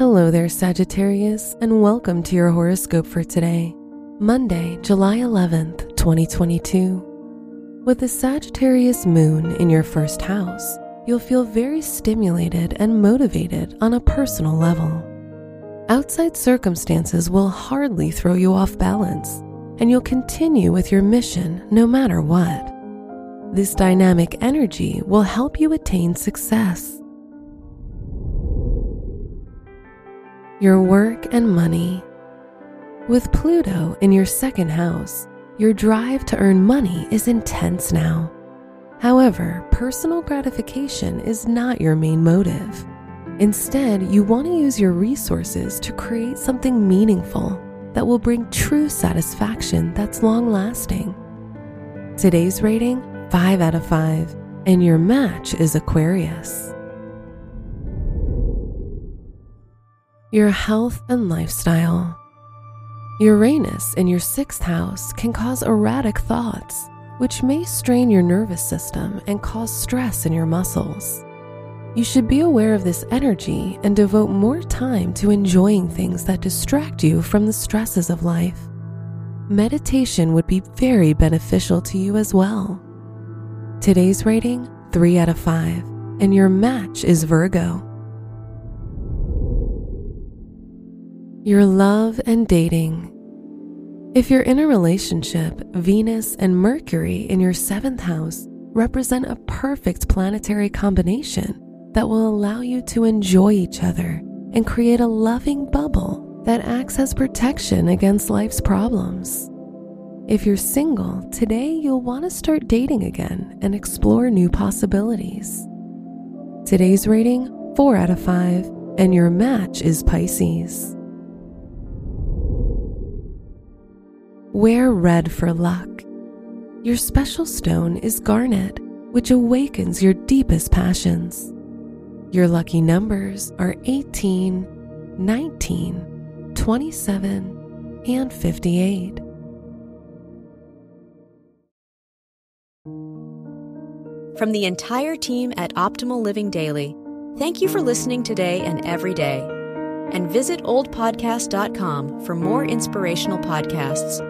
Hello there, Sagittarius, and welcome to your horoscope for today, Monday, July 11th, 2022. With the Sagittarius moon in your first house, you'll feel very stimulated and motivated on a personal level. Outside circumstances will hardly throw you off balance, and you'll continue with your mission no matter what. This dynamic energy will help you attain success. Your work and money. With Pluto in your second house, your drive to earn money is intense now. However, personal gratification is not your main motive. Instead, you want to use your resources to create something meaningful that will bring true satisfaction that's long lasting. Today's rating 5 out of 5, and your match is Aquarius. Your health and lifestyle. Uranus in your sixth house can cause erratic thoughts, which may strain your nervous system and cause stress in your muscles. You should be aware of this energy and devote more time to enjoying things that distract you from the stresses of life. Meditation would be very beneficial to you as well. Today's rating 3 out of 5, and your match is Virgo. Your love and dating. If you're in a relationship, Venus and Mercury in your seventh house represent a perfect planetary combination that will allow you to enjoy each other and create a loving bubble that acts as protection against life's problems. If you're single, today you'll want to start dating again and explore new possibilities. Today's rating 4 out of 5, and your match is Pisces. Wear red for luck. Your special stone is garnet, which awakens your deepest passions. Your lucky numbers are 18, 19, 27, and 58. From the entire team at Optimal Living Daily, thank you for listening today and every day. And visit oldpodcast.com for more inspirational podcasts.